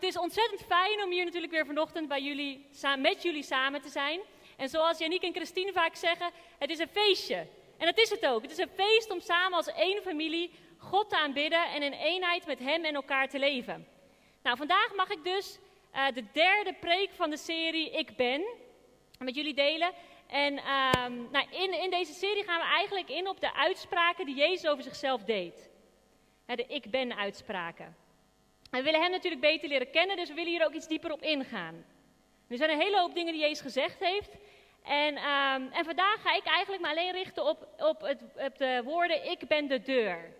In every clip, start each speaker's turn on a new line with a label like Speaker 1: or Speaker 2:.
Speaker 1: Het is ontzettend fijn om hier natuurlijk weer vanochtend bij jullie, met jullie samen te zijn. En zoals Janiek en Christine vaak zeggen, het is een feestje. En dat is het ook. Het is een feest om samen als één familie God te aanbidden en in eenheid met Hem en elkaar te leven. Nou, vandaag mag ik dus uh, de derde preek van de serie Ik Ben met jullie delen. En um, nou, in, in deze serie gaan we eigenlijk in op de uitspraken die Jezus over zichzelf deed. de Ik Ben uitspraken. We willen hem natuurlijk beter leren kennen, dus we willen hier ook iets dieper op ingaan. Er zijn een hele hoop dingen die Jezus gezegd heeft. En, um, en vandaag ga ik eigenlijk me alleen richten op, op, het, op de woorden ik ben de deur.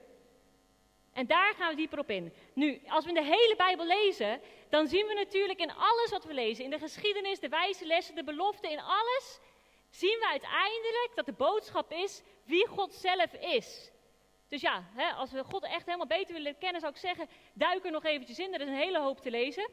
Speaker 1: En daar gaan we dieper op in. Nu, als we de hele Bijbel lezen, dan zien we natuurlijk in alles wat we lezen, in de geschiedenis, de wijze lessen, de beloften, in alles, zien we uiteindelijk dat de boodschap is wie God zelf is. Dus ja, hè, als we God echt helemaal beter willen kennen, zou ik zeggen, duik er nog eventjes in. Er is een hele hoop te lezen.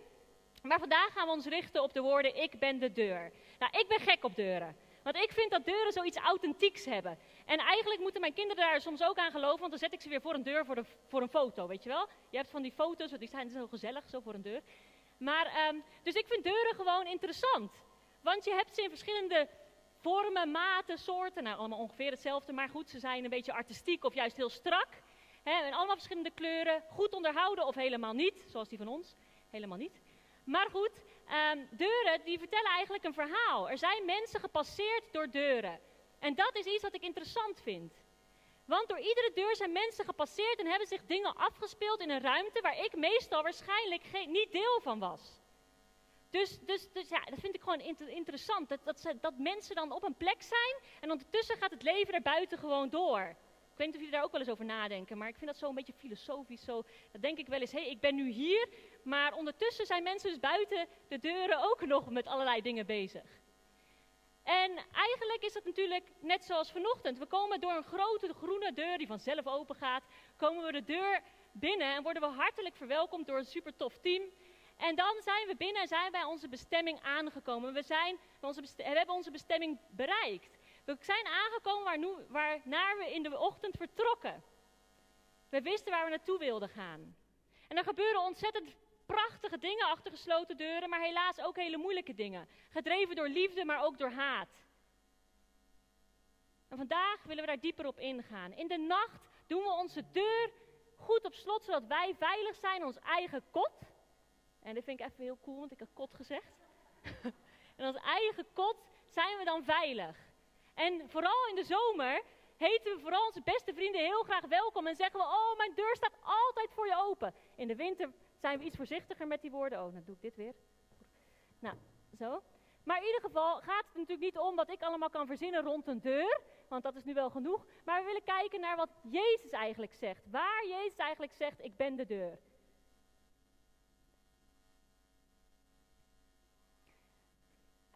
Speaker 1: Maar vandaag gaan we ons richten op de woorden ik ben de deur. Nou, ik ben gek op deuren. Want ik vind dat deuren zoiets authentieks hebben. En eigenlijk moeten mijn kinderen daar soms ook aan geloven, want dan zet ik ze weer voor een deur voor, voor een foto, weet je wel? Je hebt van die foto's, die zijn zo gezellig, zo voor een deur. Maar, um, dus ik vind deuren gewoon interessant. Want je hebt ze in verschillende vormen, maten, soorten. Nou, allemaal ongeveer hetzelfde, maar goed, ze zijn een beetje artistiek of juist heel strak. En allemaal verschillende kleuren, goed onderhouden of helemaal niet, zoals die van ons. Helemaal niet. Maar goed, um, deuren die vertellen eigenlijk een verhaal. Er zijn mensen gepasseerd door deuren. En dat is iets wat ik interessant vind. Want door iedere deur zijn mensen gepasseerd en hebben zich dingen afgespeeld in een ruimte waar ik meestal waarschijnlijk geen, niet deel van was. Dus, dus, dus ja, dat vind ik gewoon interessant. Dat, dat, dat mensen dan op een plek zijn en ondertussen gaat het leven er buiten gewoon door. Ik weet niet of jullie daar ook wel eens over nadenken, maar ik vind dat zo een beetje filosofisch. Zo, dat denk ik wel eens, hé, hey, ik ben nu hier, maar ondertussen zijn mensen dus buiten de deuren ook nog met allerlei dingen bezig. En eigenlijk is het natuurlijk net zoals vanochtend. We komen door een grote groene deur die vanzelf open gaat, komen we de deur binnen en worden we hartelijk verwelkomd door een super tof team. En dan zijn we binnen en zijn bij onze bestemming aangekomen. We, zijn we hebben onze bestemming bereikt. We zijn aangekomen waar nu, waarnaar we in de ochtend vertrokken. We wisten waar we naartoe wilden gaan. En er gebeuren ontzettend prachtige dingen achter gesloten deuren, maar helaas ook hele moeilijke dingen. Gedreven door liefde, maar ook door haat. En vandaag willen we daar dieper op ingaan. In de nacht doen we onze deur goed op slot, zodat wij veilig zijn in ons eigen kot. En dit vind ik even heel cool, want ik heb kot gezegd. en als eigen kot zijn we dan veilig. En vooral in de zomer heten we vooral onze beste vrienden heel graag welkom en zeggen we, oh mijn deur staat altijd voor je open. In de winter zijn we iets voorzichtiger met die woorden. Oh, dan doe ik dit weer. Nou, zo. Maar in ieder geval gaat het natuurlijk niet om wat ik allemaal kan verzinnen rond een deur, want dat is nu wel genoeg. Maar we willen kijken naar wat Jezus eigenlijk zegt. Waar Jezus eigenlijk zegt, ik ben de deur.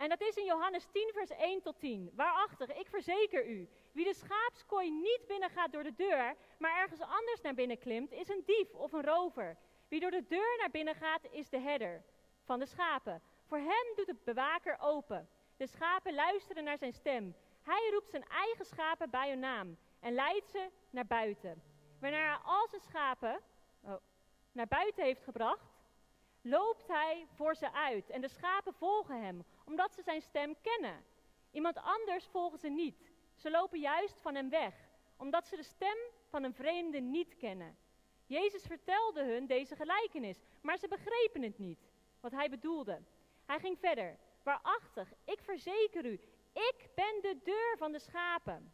Speaker 1: En dat is in Johannes 10, vers 1 tot 10. Waarachtig, ik verzeker u, wie de schaapskooi niet binnengaat door de deur, maar ergens anders naar binnen klimt, is een dief of een rover. Wie door de deur naar binnen gaat, is de herder van de schapen. Voor hem doet de bewaker open. De schapen luisteren naar zijn stem. Hij roept zijn eigen schapen bij hun naam en leidt ze naar buiten. Wanneer hij al zijn schapen oh, naar buiten heeft gebracht, loopt hij voor ze uit. En de schapen volgen hem, omdat ze zijn stem kennen. Iemand anders volgen ze niet. Ze lopen juist van hem weg, omdat ze de stem van een vreemde niet kennen. Jezus vertelde hun deze gelijkenis, maar ze begrepen het niet, wat hij bedoelde. Hij ging verder. Waarachtig, ik verzeker u, ik ben de deur van de schapen.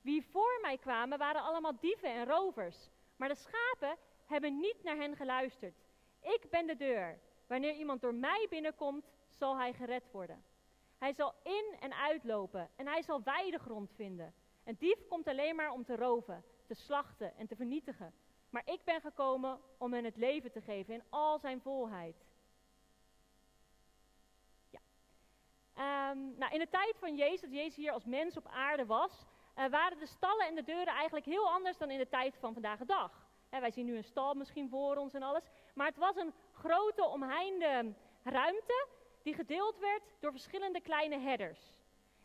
Speaker 1: Wie voor mij kwamen waren allemaal dieven en rovers, maar de schapen hebben niet naar hen geluisterd. Ik ben de deur. Wanneer iemand door mij binnenkomt, zal hij gered worden. Hij zal in en uitlopen en hij zal weidegrond vinden. Een dief komt alleen maar om te roven, te slachten en te vernietigen. Maar ik ben gekomen om hen het leven te geven in al zijn volheid. Ja. Um, nou, in de tijd van Jezus, dat Jezus hier als mens op aarde was, uh, waren de stallen en de deuren eigenlijk heel anders dan in de tijd van vandaag de dag. Wij zien nu een stal misschien voor ons en alles. Maar het was een grote omheinde ruimte die gedeeld werd door verschillende kleine herders.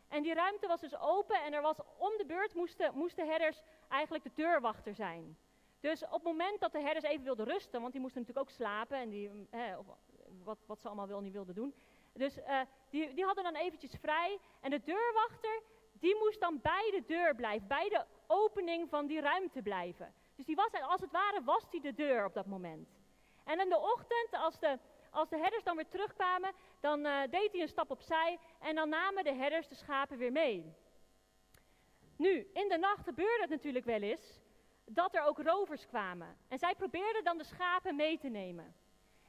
Speaker 1: En die ruimte was dus open en er was om de beurt moesten, moesten herders eigenlijk de deurwachter zijn. Dus op het moment dat de herders even wilden rusten, want die moesten natuurlijk ook slapen en die, eh, of wat, wat ze allemaal wel niet wilden doen. Dus uh, die, die hadden dan eventjes vrij. En de deurwachter, die moest dan bij de deur blijven, bij de opening van die ruimte blijven. Dus die was, als het ware, was die de deur op dat moment. En in de ochtend, als de, als de herders dan weer terugkwamen, dan uh, deed hij een stap opzij en dan namen de herders de schapen weer mee. Nu, in de nacht gebeurde het natuurlijk wel eens dat er ook rovers kwamen. En zij probeerden dan de schapen mee te nemen.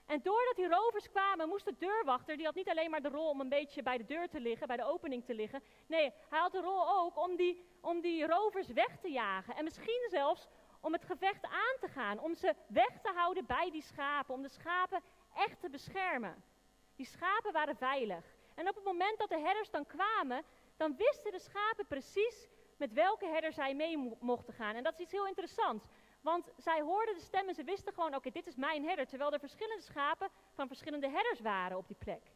Speaker 1: En doordat die rovers kwamen, moest de deurwachter, die had niet alleen maar de rol om een beetje bij de deur te liggen, bij de opening te liggen. Nee, hij had de rol ook om die, om die rovers weg te jagen. En misschien zelfs om het gevecht aan te gaan, om ze weg te houden bij die schapen, om de schapen echt te beschermen. Die schapen waren veilig. En op het moment dat de herders dan kwamen, dan wisten de schapen precies met welke herder zij mee mochten gaan. En dat is iets heel interessants. Want zij hoorden de stem en ze wisten gewoon, oké, dit is mijn herder. Terwijl er verschillende schapen van verschillende herders waren op die plek.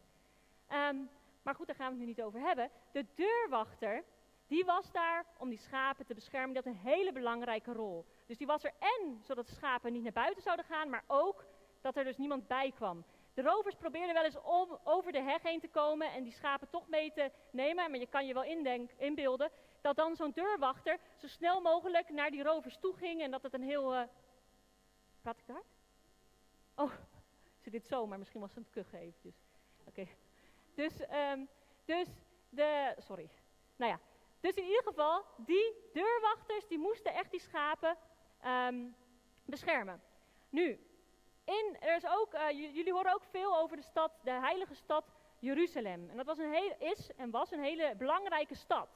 Speaker 1: Ehm, maar goed, daar gaan we het nu niet over hebben. De deurwachter, die was daar om die schapen te beschermen. Die had een hele belangrijke rol. Dus die was er en zodat de schapen niet naar buiten zouden gaan, maar ook dat er dus niemand bij kwam. De rovers probeerden wel eens om over de heg heen te komen en die schapen toch mee te nemen. Maar je kan je wel indenk, inbeelden dat dan zo'n deurwachter zo snel mogelijk naar die rovers toe ging en dat het een heel. Uh... Praat ik daar? Oh, ze dit zo, maar misschien was het een kuchen eventjes. Oké. Dus, um, dus de. Sorry. Nou ja. Dus in ieder geval, die deurwachters die moesten echt die schapen um, beschermen. Nu, in, er is ook, uh, jullie horen ook veel over de stad, de heilige stad Jeruzalem. En dat was een heel, is en was een hele belangrijke stad.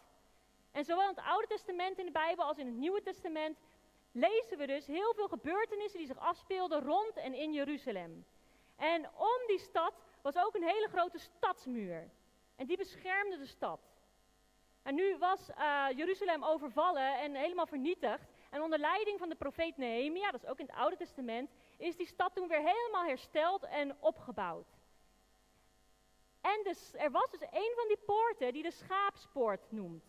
Speaker 1: En zowel in het Oude Testament in de Bijbel als in het Nieuwe Testament lezen we dus heel veel gebeurtenissen die zich afspeelden rond en in Jeruzalem. En om die stad was ook een hele grote stadsmuur. En die beschermde de stad. En nu was uh, Jeruzalem overvallen en helemaal vernietigd. En onder leiding van de profeet Nehemia, dat is ook in het Oude Testament, is die stad toen weer helemaal hersteld en opgebouwd. En dus, er was dus een van die poorten die de schaapspoort noemt.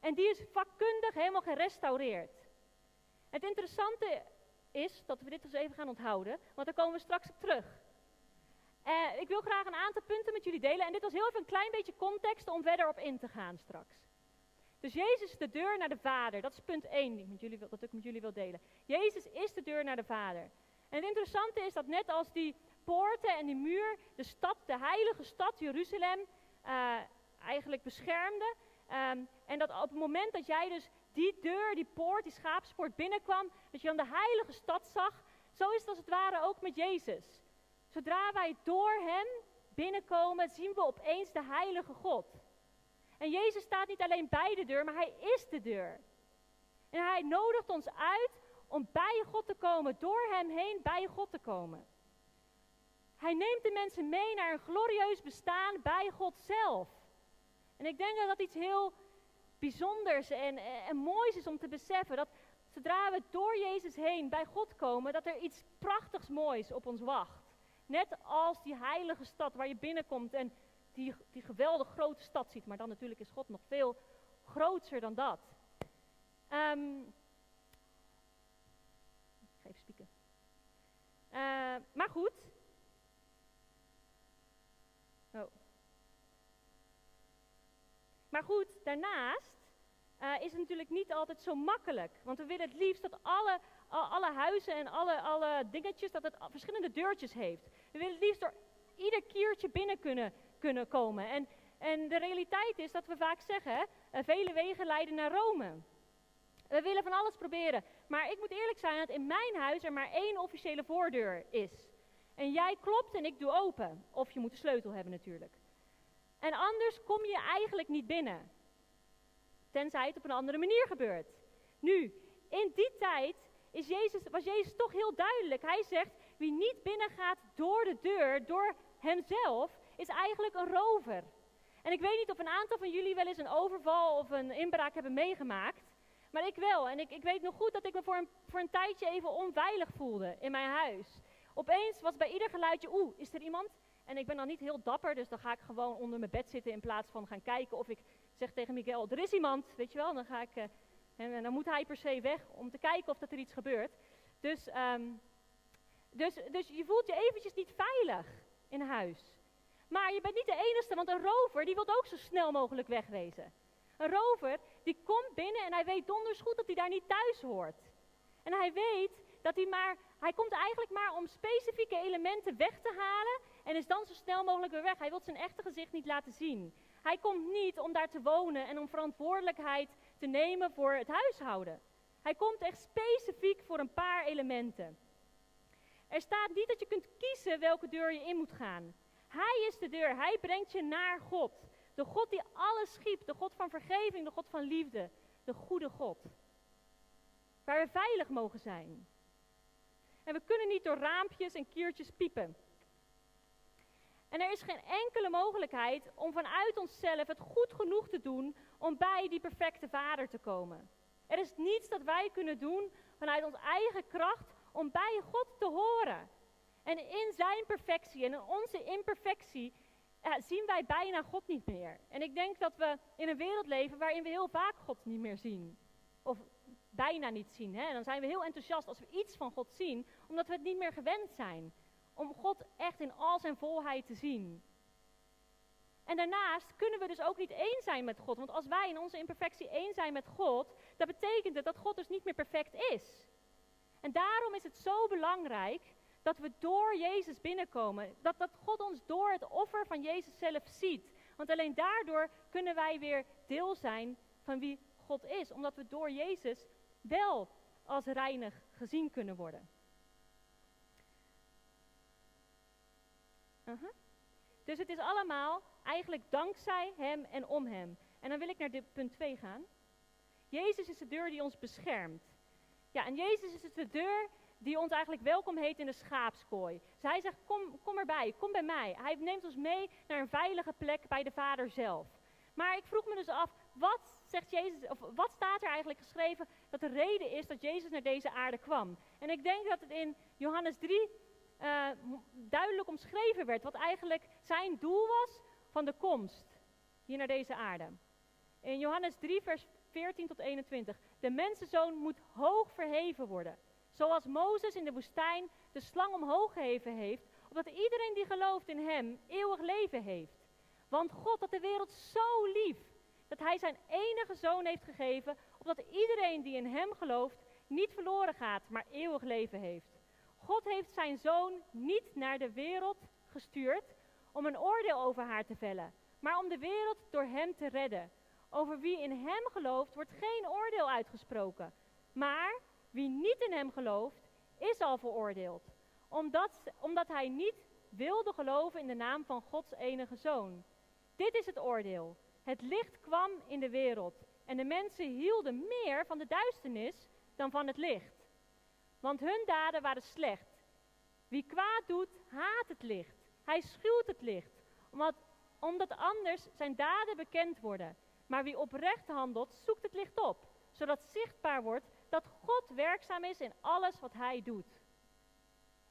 Speaker 1: En die is vakkundig helemaal gerestaureerd. Het interessante is dat we dit dus even gaan onthouden, want daar komen we straks op terug. Uh, ik wil graag een aantal punten met jullie delen. En dit was heel even een klein beetje context om verder op in te gaan straks. Dus Jezus is de deur naar de Vader. Dat is punt 1 die met jullie, dat ik met jullie wil delen. Jezus is de deur naar de Vader. En het interessante is dat net als die poorten en die muur de stad, de heilige stad Jeruzalem, uh, eigenlijk beschermde, Um, en dat op het moment dat jij dus die deur, die poort, die schaapspoort binnenkwam, dat je dan de heilige stad zag, zo is het als het ware ook met Jezus. Zodra wij door Hem binnenkomen, zien we opeens de heilige God. En Jezus staat niet alleen bij de deur, maar Hij is de deur. En Hij nodigt ons uit om bij God te komen, door Hem heen bij God te komen. Hij neemt de mensen mee naar een glorieus bestaan bij God zelf. En ik denk dat dat iets heel bijzonders en, en moois is om te beseffen. Dat zodra we door Jezus heen bij God komen, dat er iets prachtigs moois op ons wacht. Net als die heilige stad waar je binnenkomt en die, die geweldig grote stad ziet. Maar dan natuurlijk is God nog veel groter dan dat. Um, ik ga even spieken. Uh, maar goed. Oh. Maar goed, daarnaast uh, is het natuurlijk niet altijd zo makkelijk. Want we willen het liefst dat alle, alle huizen en alle, alle dingetjes, dat het verschillende deurtjes heeft. We willen het liefst door ieder kiertje binnen kunnen, kunnen komen. En, en de realiteit is dat we vaak zeggen, uh, vele wegen leiden naar Rome. We willen van alles proberen. Maar ik moet eerlijk zijn dat in mijn huis er maar één officiële voordeur is. En jij klopt en ik doe open. Of je moet de sleutel hebben natuurlijk. En anders kom je eigenlijk niet binnen. Tenzij het op een andere manier gebeurt. Nu, in die tijd is Jezus, was Jezus toch heel duidelijk. Hij zegt, wie niet binnengaat door de deur, door hemzelf, is eigenlijk een rover. En ik weet niet of een aantal van jullie wel eens een overval of een inbraak hebben meegemaakt. Maar ik wel. En ik, ik weet nog goed dat ik me voor een, voor een tijdje even onveilig voelde in mijn huis. Opeens was bij ieder geluidje, oeh, is er iemand? En ik ben dan niet heel dapper, dus dan ga ik gewoon onder mijn bed zitten in plaats van gaan kijken of ik zeg tegen Miguel, er is iemand, weet je wel. Dan ga ik, uh, en, dan moet hij per se weg om te kijken of dat er iets gebeurt. Dus, ehm, dus, dus je voelt je eventjes niet veilig in huis. Maar je bent niet de enige, want een rover die wil ook zo snel mogelijk wegwezen. Een rover die komt binnen en hij weet donders goed dat hij daar niet thuis hoort. En hij weet dat hij maar, hij komt eigenlijk maar om specifieke elementen weg te halen en is dan zo snel mogelijk weer weg. Hij wil zijn echte gezicht niet laten zien. Hij komt niet om daar te wonen en om verantwoordelijkheid te nemen voor het huishouden. Hij komt echt specifiek voor een paar elementen. Er staat niet dat je kunt kiezen welke deur je in moet gaan. Hij is de deur. Hij brengt je naar God. De God die alles schiep. De God van vergeving. De God van liefde. De goede God. Waar we veilig mogen zijn. En we kunnen niet door raampjes en kiertjes piepen. En er is geen enkele mogelijkheid om vanuit onszelf het goed genoeg te doen om bij die perfecte vader te komen. Er is niets dat wij kunnen doen vanuit onze eigen kracht om bij God te horen. En in zijn perfectie en in onze imperfectie zien wij bijna God niet meer. En ik denk dat we in een wereld leven waarin we heel vaak God niet meer zien. Of bijna niet zien. Hè? Dan zijn we heel enthousiast als we iets van God zien, omdat we het niet meer gewend zijn. Om God echt in al zijn volheid te zien. En daarnaast kunnen we dus ook niet één zijn met God. Want als wij in onze imperfectie één zijn met God, dat betekent het dat God dus niet meer perfect is. En daarom is het zo belangrijk dat we door Jezus binnenkomen. Dat, dat God ons door het offer van Jezus zelf ziet. Want alleen daardoor kunnen wij weer deel zijn van wie God is. Omdat we door Jezus wel als reinig gezien kunnen worden. Uh Dus het is allemaal eigenlijk dankzij Hem en om Hem. En dan wil ik naar dit punt 2 gaan. Jezus is de deur die ons beschermt. Ja, en Jezus is de deur die ons eigenlijk welkom heet in de schaapskooi. Dus hij zegt, kom, kom erbij, kom bij mij. Hij neemt ons mee naar een veilige plek bij de Vader zelf. Maar ik vroeg me dus af, wat zegt Jezus, of wat staat er eigenlijk geschreven dat de reden is dat Jezus naar deze aarde kwam? En ik denk dat het in Johannes 3 uh, duidelijk omschreven werd, wat eigenlijk zijn doel was van de komst hier naar deze aarde. In Johannes 3, vers 14 tot 21. De mensenzoon moet hoog verheven worden. Zoals Mozes in de woestijn de slang omhoog geheven heeft, opdat iedereen die gelooft in hem eeuwig leven heeft. Want God had de wereld zo lief, dat hij zijn enige zoon heeft gegeven, opdat iedereen die in hem gelooft niet verloren gaat, maar eeuwig leven heeft. God heeft zijn zoon niet naar de wereld gestuurd om een oordeel over haar te vellen, maar om de wereld door hem te redden. Over wie in hem gelooft wordt geen oordeel uitgesproken. Maar wie niet in hem gelooft, is al veroordeeld. Omdat, omdat hij niet wilde geloven in de naam van Gods enige zoon. Dit is het oordeel. Het licht kwam in de wereld. En de mensen hielden meer van de duisternis dan van het licht. Want hun daden waren slecht. Wie kwaad doet, haat het licht. Hij schuwt het licht. Omdat, omdat anders zijn daden bekend worden. Maar wie oprecht handelt, zoekt het licht op. Zodat zichtbaar wordt dat God werkzaam is in alles wat hij doet.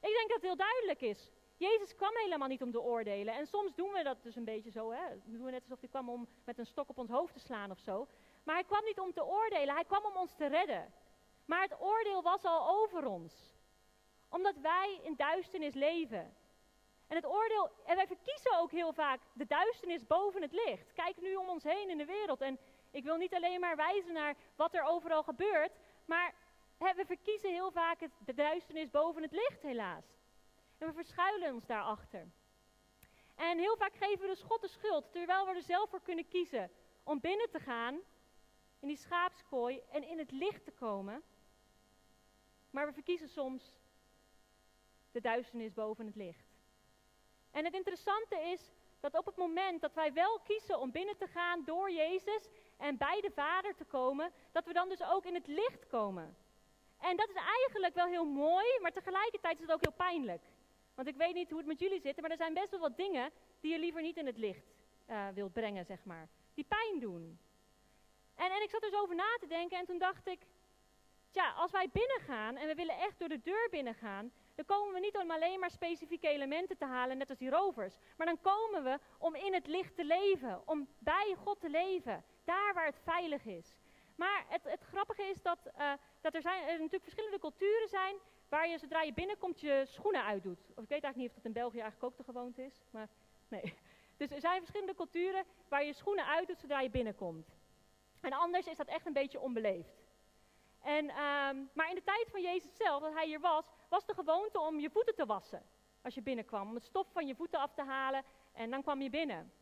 Speaker 1: Ik denk dat het heel duidelijk is. Jezus kwam helemaal niet om te oordelen. En soms doen we dat dus een beetje zo. Hè? We doen net alsof hij kwam om met een stok op ons hoofd te slaan of zo. Maar hij kwam niet om te oordelen. Hij kwam om ons te redden. Maar het oordeel was al over ons. Omdat wij in duisternis leven. En het oordeel, en wij verkiezen ook heel vaak de duisternis boven het licht. Kijk nu om ons heen in de wereld. En ik wil niet alleen maar wijzen naar wat er overal gebeurt. Maar hè, we verkiezen heel vaak de duisternis boven het licht, helaas. En we verschuilen ons daarachter. En heel vaak geven we dus God de schuld, terwijl we er zelf voor kunnen kiezen om binnen te gaan in die schaapskooi en in het licht te komen. Maar we verkiezen soms de duisternis boven het licht. En het interessante is dat op het moment dat wij wel kiezen om binnen te gaan door Jezus en bij de Vader te komen, dat we dan dus ook in het licht komen. En dat is eigenlijk wel heel mooi, maar tegelijkertijd is het ook heel pijnlijk. Want ik weet niet hoe het met jullie zit, maar er zijn best wel wat dingen die je liever niet in het licht uh, wilt brengen, zeg maar. Die pijn doen. En, en ik zat er zo over na te denken en toen dacht ik, tja, als wij binnengaan en we willen echt door de deur binnengaan, dan komen we niet om alleen maar specifieke elementen te halen, net als die rovers. Maar dan komen we om in het licht te leven, om bij God te leven, daar waar het veilig is. Maar het, het grappige is dat, uh, dat er, zijn, er natuurlijk verschillende culturen zijn waar je zodra je binnenkomt je schoenen uitdoet. Of ik weet eigenlijk niet of dat in België eigenlijk ook de gewoonte is, maar nee. Dus er zijn verschillende culturen waar je schoenen uitdoet zodra je binnenkomt. En anders is dat echt een beetje onbeleefd. En, ehm, maar in de tijd van Jezus zelf, dat hij hier was, was de gewoonte om je voeten te wassen. Als je binnenkwam, om het stof van je voeten af te halen en dan kwam je binnen.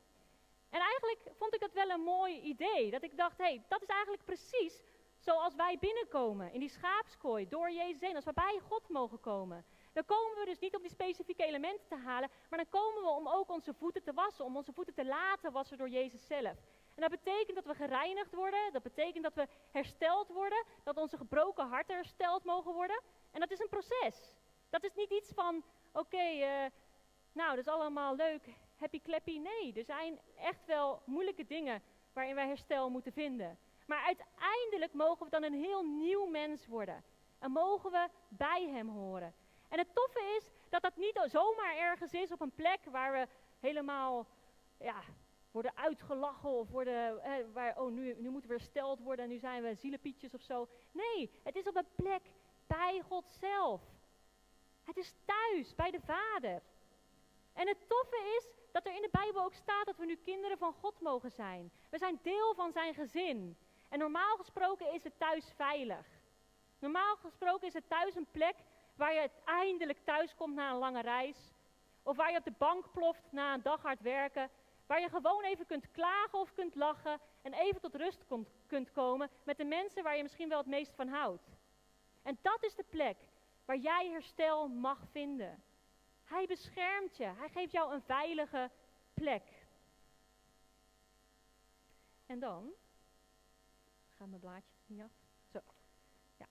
Speaker 1: En eigenlijk vond ik dat wel een mooi idee. Dat ik dacht, hé, hey, dat is eigenlijk precies zoals wij binnenkomen in die schaapskooi door Jezus heen. Als we bij God mogen komen. Dan komen we dus niet om die specifieke elementen te halen, maar dan komen we om ook onze voeten te wassen. Om onze voeten te laten wassen door Jezus zelf. En dat betekent dat we gereinigd worden. Dat betekent dat we hersteld worden. Dat onze gebroken harten hersteld mogen worden. En dat is een proces. Dat is niet iets van, oké, eh, nou, dat is allemaal leuk, happy clappy. Nee, er zijn echt wel moeilijke dingen waarin wij herstel moeten vinden. Maar uiteindelijk mogen we dan een heel nieuw mens worden. En mogen we bij hem horen. En het toffe is dat dat niet zomaar ergens is op een plek waar we helemaal ja, worden uitgelachen of worden, waar, oh nu, nu moeten we hersteld worden en nu zijn we zielepietjes of zo. Nee, het is op een plek bij God zelf. Het is thuis, bij de Vader. En het toffe is dat er in de Bijbel ook staat dat we nu kinderen van God mogen zijn. We zijn deel van zijn gezin. En normaal gesproken is het thuis veilig. Normaal gesproken is het thuis een plek waar je eindelijk thuis komt na een lange reis. Of waar je op de bank ploft na een dag hard werken. Waar je gewoon even kunt klagen of kunt lachen en even tot rust kunt komen met de mensen waar je misschien wel het meest van houdt. En dat is de plek waar jij herstel mag vinden. Hij beschermt je. Hij geeft jou een veilige plek. En dan gaat mijn blaadje niet af. Zo. Ja.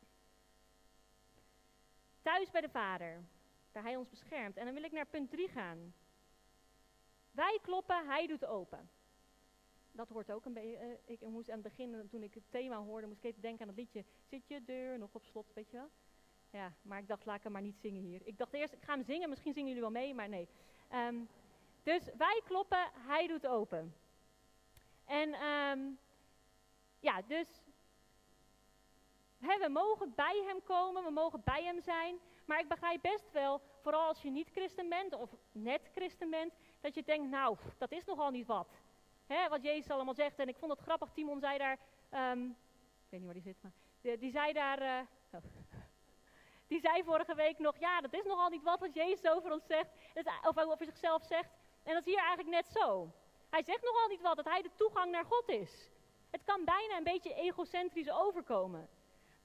Speaker 1: Thuis bij de Vader, waar Hij ons beschermt. En dan wil ik naar punt 3 gaan. Wij kloppen, Hij doet open. Dat hoort ook een beetje. Uh, ik moest aan het begin, toen ik het thema hoorde, moest ik even denken aan het liedje. Zit je deur nog op slot, weet je wel? Ja, maar ik dacht, laat ik hem maar niet zingen hier. Ik dacht eerst, ik ga hem zingen, misschien zingen jullie wel mee, maar nee. Um, dus wij kloppen, hij doet open. En um, ja, dus we mogen bij hem komen, we mogen bij hem zijn. Maar ik begrijp best wel, vooral als je niet christen bent of net christen bent, dat je denkt, nou, dat is nogal niet wat. Hè, wat Jezus allemaal zegt. En ik vond het grappig, Timon zei daar, um, ik weet niet waar die zit, maar die, die zei daar, uh, oh. die zei vorige week nog, ja, dat is nogal niet wat wat Jezus over ons zegt, of over zichzelf zegt. En dat is hier eigenlijk net zo. Hij zegt nogal niet wat, dat hij de toegang naar God is. Het kan bijna een beetje egocentrisch overkomen.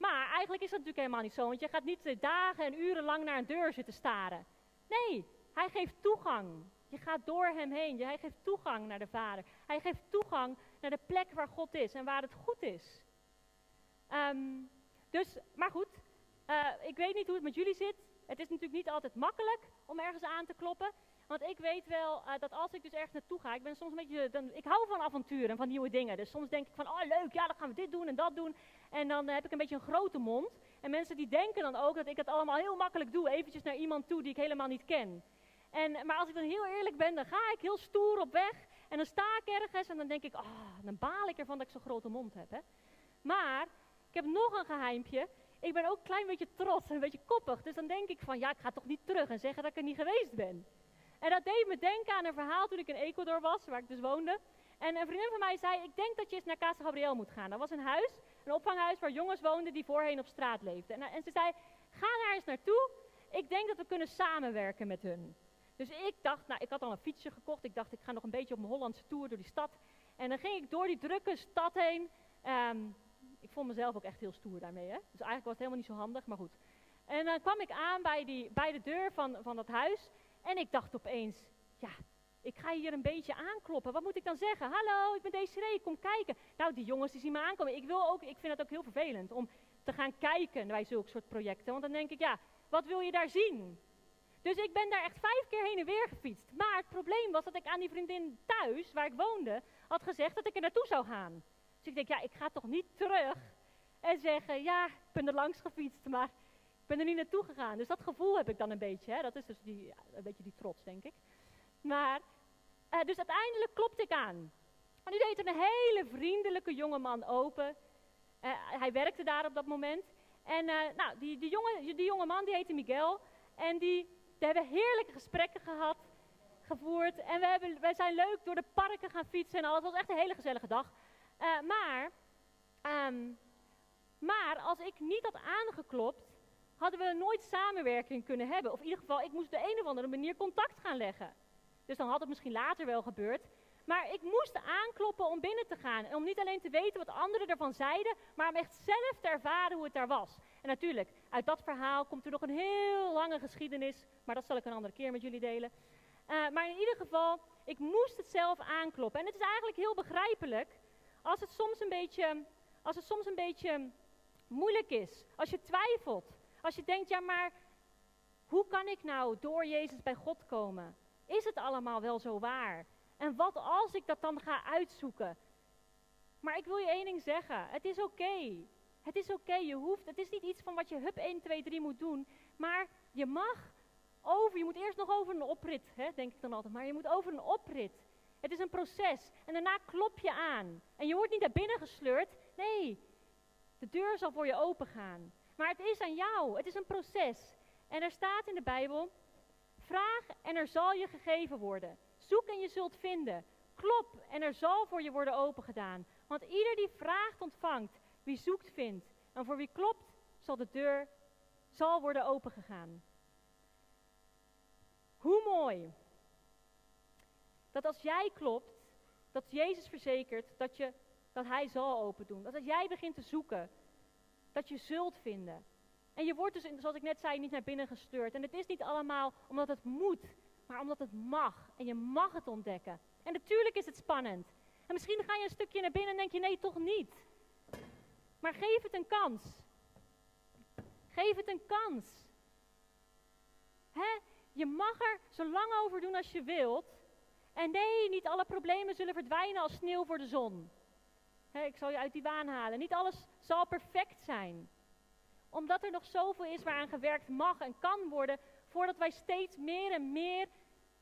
Speaker 1: Maar eigenlijk is dat natuurlijk helemaal niet zo, want je gaat niet dagen en uren lang naar een deur zitten staren. Nee, hij geeft toegang. Je gaat door hem heen. Hij geeft toegang naar de Vader. Hij geeft toegang naar de plek waar God is en waar het goed is. Um, dus, maar goed, uh, ik weet niet hoe het met jullie zit. Het is natuurlijk niet altijd makkelijk om ergens aan te kloppen. Want ik weet wel uh, dat als ik dus ergens naartoe ga, ik ben soms een beetje, dan, ik hou van avonturen en van nieuwe dingen. Dus soms denk ik van, oh leuk, ja dan gaan we dit doen en dat doen. En dan uh, heb ik een beetje een grote mond. En mensen die denken dan ook dat ik het allemaal heel makkelijk doe, eventjes naar iemand toe die ik helemaal niet ken. En, maar als ik dan heel eerlijk ben, dan ga ik heel stoer op weg. En dan sta ik ergens en dan denk ik, oh, dan baal ik ervan dat ik zo'n grote mond heb. Hè. Maar, ik heb nog een geheimpje. Ik ben ook een klein beetje trots en een beetje koppig. Dus dan denk ik van, ja, ik ga toch niet terug en zeggen dat ik er niet geweest ben. En dat deed me denken aan een verhaal toen ik in Ecuador was, waar ik dus woonde. En een vriendin van mij zei, ik denk dat je eens naar Casa Gabriel moet gaan. Dat was een huis, een opvanghuis waar jongens woonden die voorheen op straat leefden. En, en ze zei, ga daar eens naartoe. Ik denk dat we kunnen samenwerken met hun. Dus ik dacht, nou, ik had al een fietsje gekocht. Ik dacht, ik ga nog een beetje op mijn Hollandse tour door die stad. En dan ging ik door die drukke stad heen. Um, ik vond mezelf ook echt heel stoer daarmee. Hè? Dus eigenlijk was het helemaal niet zo handig, maar goed. En dan kwam ik aan bij, die, bij de deur van, van dat huis. En ik dacht opeens, ja, ik ga hier een beetje aankloppen. Wat moet ik dan zeggen? Hallo, ik ben Desiree, kom kijken. Nou, die jongens die zien me aankomen. Ik, wil ook, ik vind het ook heel vervelend om te gaan kijken bij zulke soort projecten. Want dan denk ik, ja, wat wil je daar zien? Dus ik ben daar echt vijf keer heen en weer gefietst. Maar het probleem was dat ik aan die vriendin thuis, waar ik woonde, had gezegd dat ik er naartoe zou gaan. Dus ik denk, ja, ik ga toch niet terug en zeggen, ja, ik ben er langs gefietst, maar ben er niet naartoe gegaan. Dus dat gevoel heb ik dan een beetje. Hè? Dat is dus die, een beetje die trots, denk ik. Maar, uh, dus uiteindelijk klopte ik aan. En nu deed een hele vriendelijke jongeman open. Uh, hij werkte daar op dat moment. En uh, nou, die, die, jonge, die jonge man, die heette Miguel. En die, die hebben heerlijke gesprekken gehad, gevoerd. En we, hebben, wij zijn leuk door de parken gaan fietsen en alles. Het was echt een hele gezellige dag. Maar, um, maar als ik niet had aangeklopt, hadden we nooit samenwerking kunnen hebben. Of in ieder geval, ik moest op de een of andere manier contact gaan leggen. Dus dan had het misschien later wel gebeurd. Maar ik moest aankloppen om binnen te gaan. En om niet alleen te weten wat anderen ervan zeiden, maar om echt zelf te ervaren hoe het daar was. En natuurlijk, uit dat verhaal komt er nog een heel lange geschiedenis. Maar dat zal ik een andere keer met jullie delen. Uh, maar in ieder geval, ik moest het zelf aankloppen. En het is eigenlijk heel begrijpelijk als het soms een beetje, als het soms een beetje moeilijk is. Als je twijfelt. Als je denkt, ja maar hoe kan ik nou door Jezus bij God komen? Is het allemaal wel zo waar? En wat als ik dat dan ga uitzoeken? Maar ik wil je één ding zeggen. Het is oké. Het is oké. Je hoeft, het is niet iets van wat je hup 1, 2, 3 moet doen. Maar je mag over, je moet eerst nog over een oprit, hè, denk ik dan altijd. Maar je moet over een oprit. Het is een proces. En daarna klop je aan. En je wordt niet naar binnen gesleurd. Nee, de deur zal voor je open gaan. Maar het is aan jou. Het is een proces. En er staat in de Bijbel: vraag en er zal je gegeven worden. Zoek en je zult vinden. Klop en er zal voor je worden opengedaan. Want ieder die vraagt ontvangt. Wie zoekt vindt. En voor wie klopt zal de deur zal worden opengegaan. Hoe mooi dat als jij klopt, dat Jezus verzekert dat, je, dat Hij zal open doen. Dat als jij begint te zoeken, dat je zult vinden. En je wordt dus, zoals ik net zei, niet naar binnen gestuurd. En het is niet allemaal omdat het moet, maar omdat het mag. En je mag het ontdekken. En natuurlijk is het spannend. En misschien ga je een stukje naar binnen en denk je, nee, toch niet. Maar geef het een kans. Geef het een kans. Hè? Je mag er zo lang over doen als je wilt. En nee, niet alle problemen zullen verdwijnen als sneeuw voor de zon. Ik zal je uit die waan halen. Niet alles zal perfect zijn. Omdat er nog zoveel is waaraan gewerkt mag en kan worden, voordat wij steeds meer en meer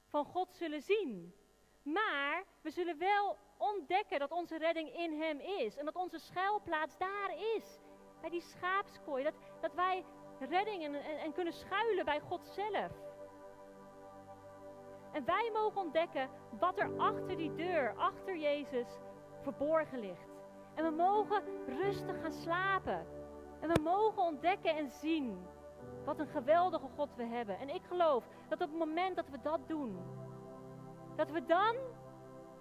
Speaker 1: van God zullen zien. Maar we zullen wel ontdekken dat onze redding in Hem is. En dat onze schuilplaats daar is. Bij die schaapskooi. Dat, dat wij redding en, en, en kunnen schuilen bij God zelf. En wij mogen ontdekken wat er achter die deur, achter Jezus, verborgen ligt. En we mogen rustig gaan slapen. En we mogen ontdekken en zien wat een geweldige God we hebben. En ik geloof dat op het moment dat we dat doen, dat we dan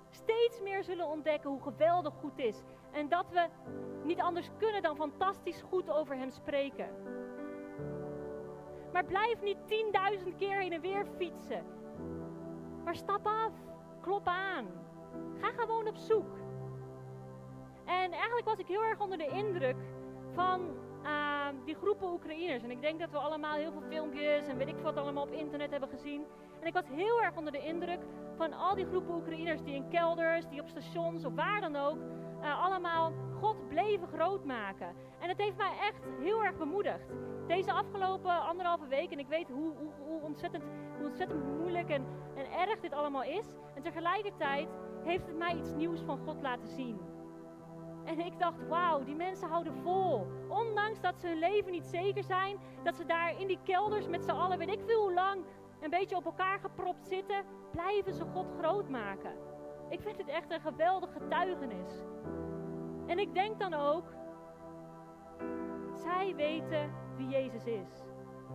Speaker 1: steeds meer zullen ontdekken hoe geweldig goed is. En dat we niet anders kunnen dan fantastisch goed over Hem spreken. Maar blijf niet tienduizend keer heen en weer fietsen. Maar stap af, klop aan. Ga gewoon op zoek. En eigenlijk was ik heel erg onder de indruk van uh, die groepen Oekraïners. En ik denk dat we allemaal heel veel filmpjes en weet ik wat allemaal op internet hebben gezien. En ik was heel erg onder de indruk van al die groepen Oekraïners die in kelders, die op stations of waar dan ook, uh, allemaal God bleven groot maken. En het heeft mij echt heel erg bemoedigd. Deze afgelopen anderhalve week, en ik weet hoe, hoe, hoe, ontzettend, hoe ontzettend moeilijk en, en erg dit allemaal is. En tegelijkertijd heeft het mij iets nieuws van God laten zien. En ik dacht, wauw, die mensen houden vol. Ondanks dat ze hun leven niet zeker zijn, dat ze daar in die kelders met z'n allen, weet ik veel hoe lang, een beetje op elkaar gepropt zitten, blijven ze God groot maken. Ik vind het echt een geweldig getuigenis. En ik denk dan ook, zij weten wie Jezus is.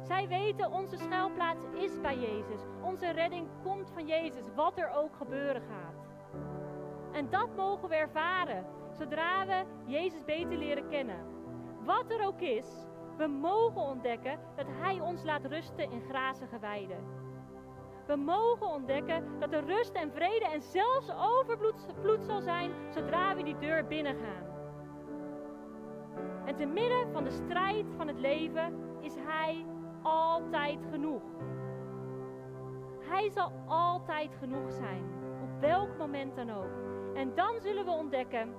Speaker 1: Zij weten onze schuilplaats is bij Jezus. Onze redding komt van Jezus, wat er ook gebeuren gaat. En dat mogen we ervaren zodra we Jezus beter leren kennen. Wat er ook is, we mogen ontdekken dat Hij ons laat rusten in grazige weiden. We mogen ontdekken dat er rust en vrede en zelfs overvloed zal zijn zodra we die deur binnengaan. En te midden van de strijd van het leven is Hij altijd genoeg. Hij zal altijd genoeg zijn, op welk moment dan ook. En dan zullen we ontdekken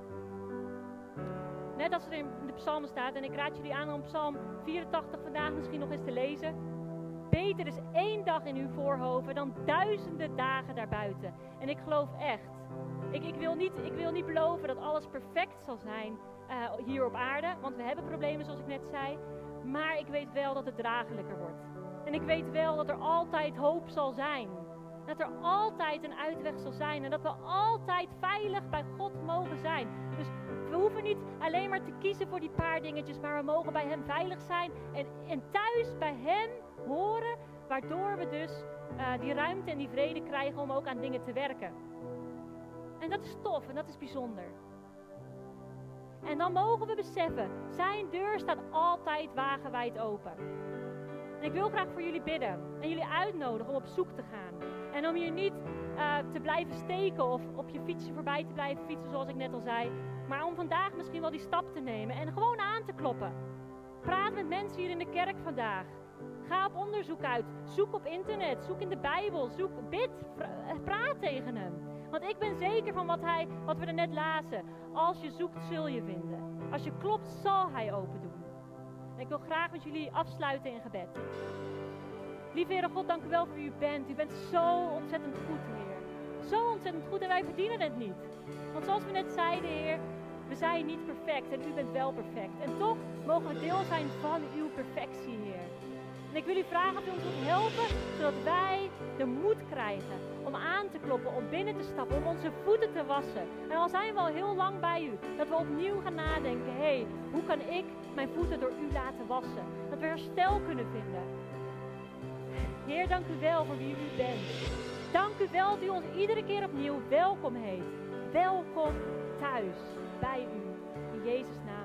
Speaker 1: Net als er in de psalmen staat, en ik raad jullie aan om psalm 84 vandaag misschien nog eens te lezen. Beter is één dag in uw voorhoven dan duizenden dagen daarbuiten. En ik geloof echt. Ik, ik, wil, niet, ik wil niet beloven dat alles perfect zal zijn uh, hier op aarde. Want we hebben problemen, zoals ik net zei. Maar ik weet wel dat het draaglijker wordt. En ik weet wel dat er altijd hoop zal zijn. Dat er altijd een uitweg zal zijn. En dat we altijd veilig bij God mogen zijn. Dus we hoeven niet alleen maar te kiezen voor die paar dingetjes. Maar we mogen bij Hem veilig zijn. En, en thuis bij Hem horen. Waardoor we dus uh, die ruimte en die vrede krijgen om ook aan dingen te werken. En dat is tof en dat is bijzonder. En dan mogen we beseffen, zijn deur staat altijd wagenwijd open. En ik wil graag voor jullie bidden en jullie uitnodigen om op zoek te gaan. En om je niet uh, te blijven steken of op je fietsje voorbij te blijven fietsen, zoals ik net al zei. Maar om vandaag misschien wel die stap te nemen en gewoon aan te kloppen. Praat met mensen hier in de kerk vandaag. Ga op onderzoek uit. Zoek op internet. Zoek in de Bijbel. Zoek, bid. Praat tegen hem. Want ik ben zeker van wat, hij, wat we er net lazen. Als je zoekt, zul je vinden. Als je klopt, zal hij open doen. En ik wil graag met jullie afsluiten in gebed. Lieve Heere God, dank u wel voor wie u bent. U bent zo ontzettend goed, Heer. Zo ontzettend goed en wij verdienen het niet. Want zoals we net zeiden, Heer, we zijn niet perfect en u bent wel perfect. En toch mogen we deel zijn van uw perfectie, Heer. En ik wil u vragen of u ons wilt helpen, zodat wij de moed krijgen om aan te kloppen, om binnen te stappen, om onze voeten te wassen. En al zijn we al heel lang bij u, dat we opnieuw gaan nadenken, hé, hey, hoe kan ik mijn voeten door u laten wassen? Dat we herstel kunnen vinden. Heer, dank u wel voor wie u bent. Dank u wel dat u ons iedere keer opnieuw welkom heet. Welkom thuis bij u. In Jezus' naam.